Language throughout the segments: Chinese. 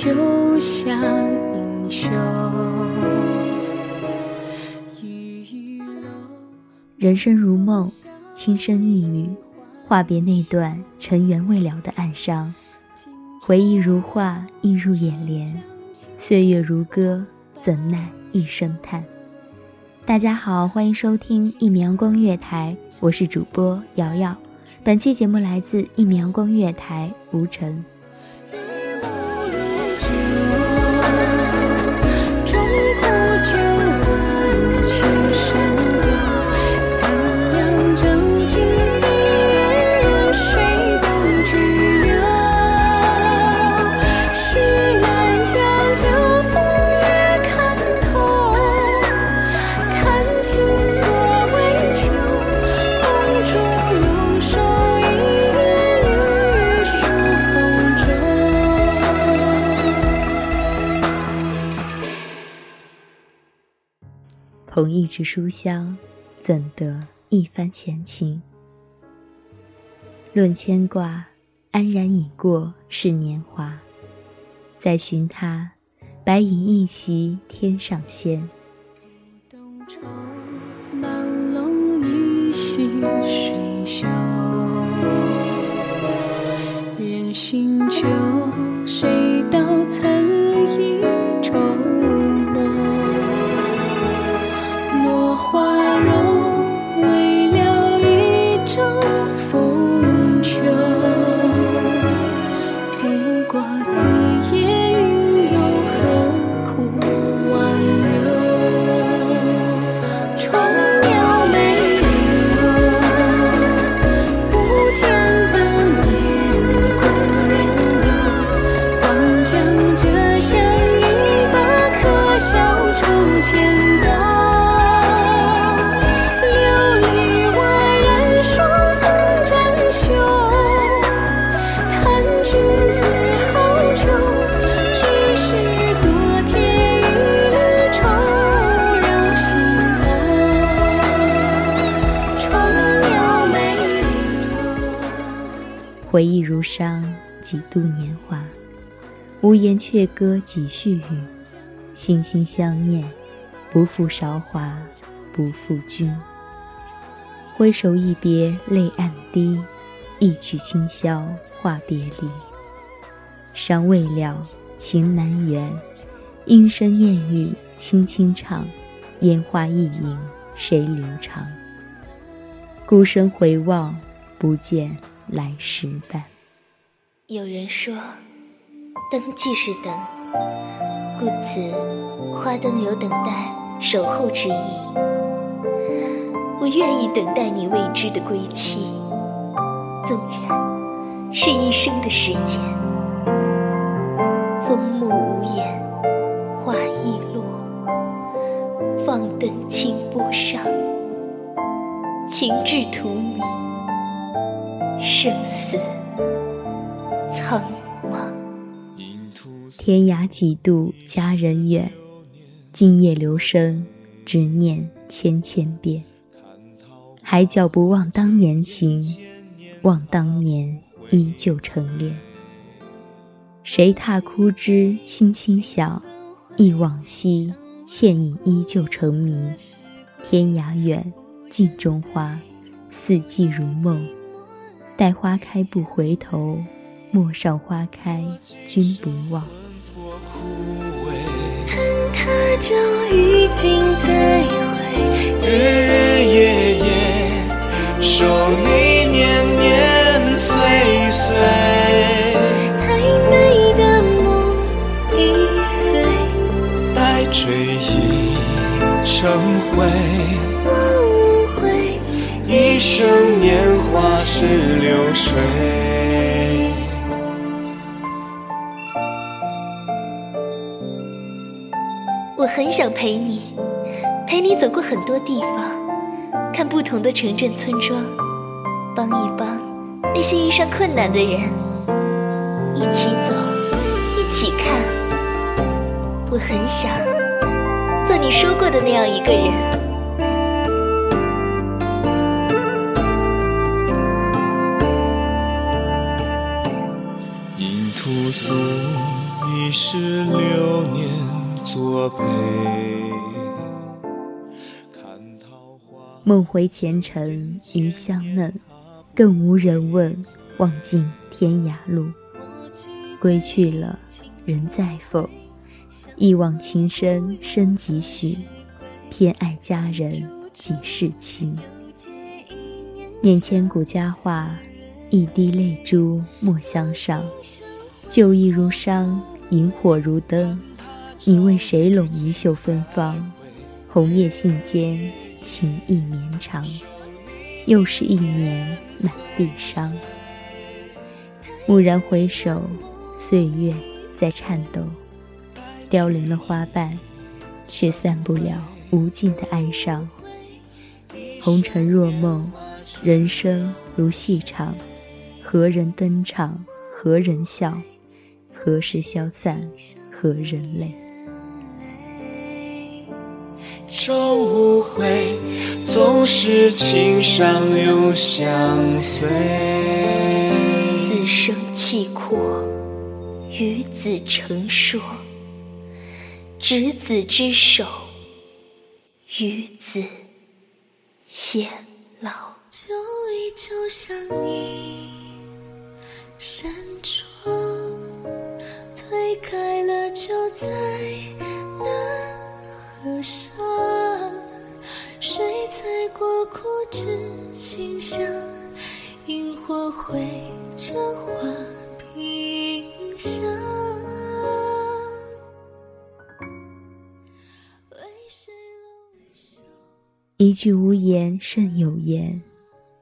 就像英雄。人生如梦，轻声一语，话别那段尘缘未了的暗伤。回忆如画，映入眼帘；岁月如歌，怎奈一声叹。大家好，欢迎收听一米阳光月台，我是主播瑶瑶。本期节目来自一米阳光月台，吴晨。捧一纸书香，怎得一番闲情？论牵挂，安然已过是年华。再寻他，白银一席天上仙。回忆如伤，几度年华。无言却歌几续语，心心相念，不负韶华，不负君。挥手一别泪暗滴，一曲清箫话别离。伤未了，情难圆，莺声燕语轻轻唱，烟花易影谁留长？孤身回望，不见来时伴。有人说，灯即是等，故此花灯有等待、守候之意。我愿意等待你未知的归期，纵然是一生的时间。风木无言，花易落，放灯清波上，情至荼蘼，生死苍茫。天涯几度佳人远，今夜留声，只念千千遍。海角不忘当年情，望当年依旧成恋。谁踏枯枝轻轻响，忆往昔，倩影依旧成谜。天涯远，镜中花，四季如梦。待花开不回头，陌上花开君不忘。恨他朝与君再会，日日夜夜守你年年岁岁。太美的梦已碎，待追忆成灰。我无悔，一生年华是流水。我很想陪你，陪你走过很多地方，看不同的城镇村庄，帮一帮那些遇上困难的人，一起走，一起看。我很想做你说过的那样一个人。因屠苏一世流年作陪。看桃花。梦回前尘余香嫩，更无人问，望尽天涯路。归去了，人在否？一往情深深几许？偏爱佳人几世情？念千古佳话，一滴泪珠莫相上。旧忆如伤，萤火如灯。你为谁拢一袖芬芳？红叶信笺，情意绵长。又是一年满地伤。蓦然回首，岁月在颤抖，凋零了花瓣，却散不了无尽的哀伤。红尘若梦，人生如戏场，何人登场？何人笑？何时消散？何人泪？终无悔，纵使情伤永相随。此生契阔，与子成说，执子之手，与子偕老。旧忆就像一扇窗，推开了就再难合上。谁踩过枯枝清香？萤火绘着画屏香。为谁拢一袖？一句无言胜有言，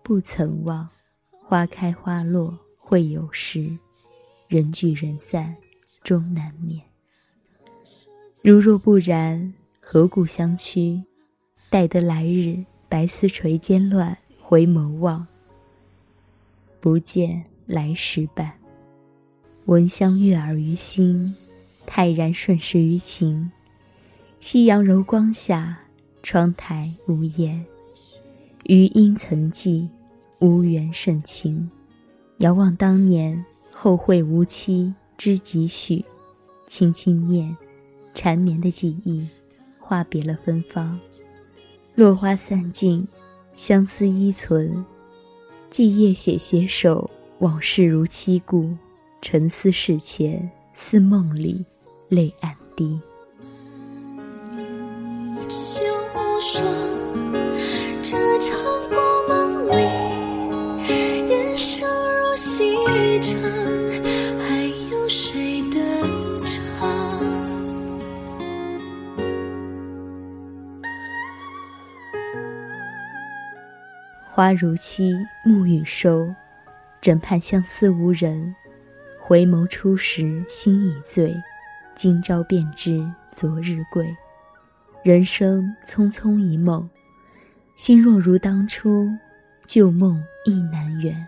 不曾忘。花开花落会有时，人聚人散终难免。如若不然，何故相驱？待得来日白丝垂肩乱，回眸望，不见来时伴。闻香悦耳于心，泰然顺势于情。夕阳柔光下，窗台无言。余音曾记，无缘胜情。遥望当年，后会无期，知几许？轻轻念，缠绵的记忆，话别了芬芳。落花散尽，相思依存。寄夜写携手，往事如期故。沉思事前，似梦里，泪暗滴。就无双，这场花如期，暮雨收，枕畔相思无人。回眸初时心已醉，今朝便知昨日贵。人生匆匆一梦，心若如当初，旧梦亦难圆。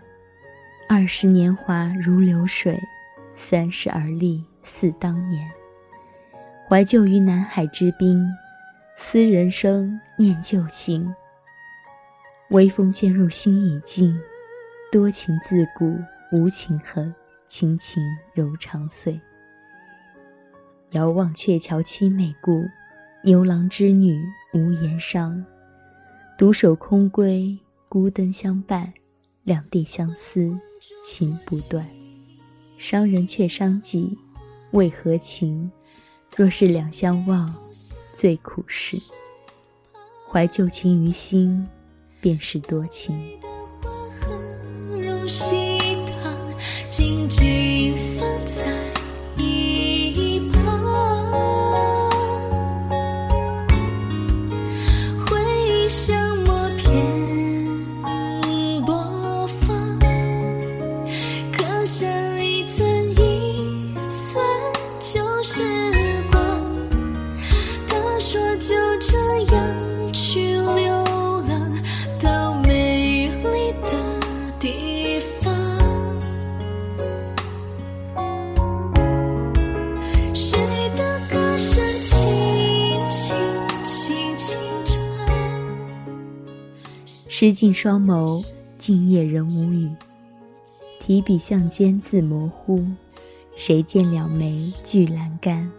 二十年华如流水，三十而立似当年。怀旧于南海之滨，思人生念旧情。微风渐入心已静，多情自古无情恨，情情柔肠碎。遥望鹊桥凄美故。牛郎织女无言伤，独守空闺，孤灯相伴，两地相思情不断。伤人却伤己，为何情？若是两相望，最苦事。怀旧情于心，便是多情。的花，很荣幸静静放在一旁。回忆像默片播放，刻下一寸一寸旧时光。他说就这样。失尽双眸，静夜人无语。提笔向间字模糊，谁见两眉俱阑干？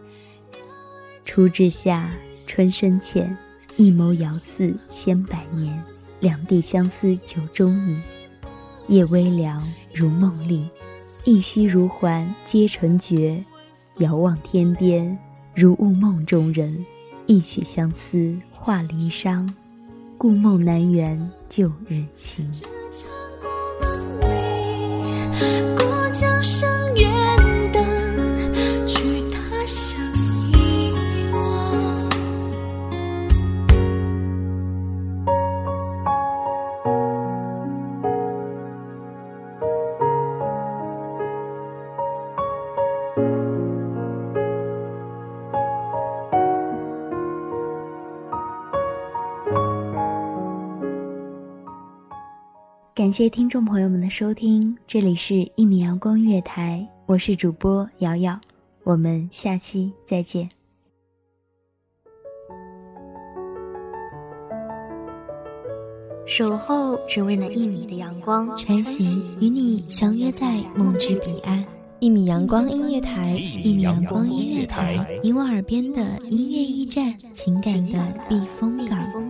初至夏，春深浅，一眸遥似千百年。两地相思酒中饮，夜微凉如梦令，一夕如还皆成绝。遥望天边，如雾梦中人。一曲相思化离殇。故梦难圆，旧日情。感谢听众朋友们的收听，这里是一米阳光月台，我是主播瑶瑶，我们下期再见。守候只为那一米的阳光，穿行与你相约在梦之彼岸。一米阳光音乐台，一米阳光音乐台，你我耳边的音乐驿站，情感的避风港。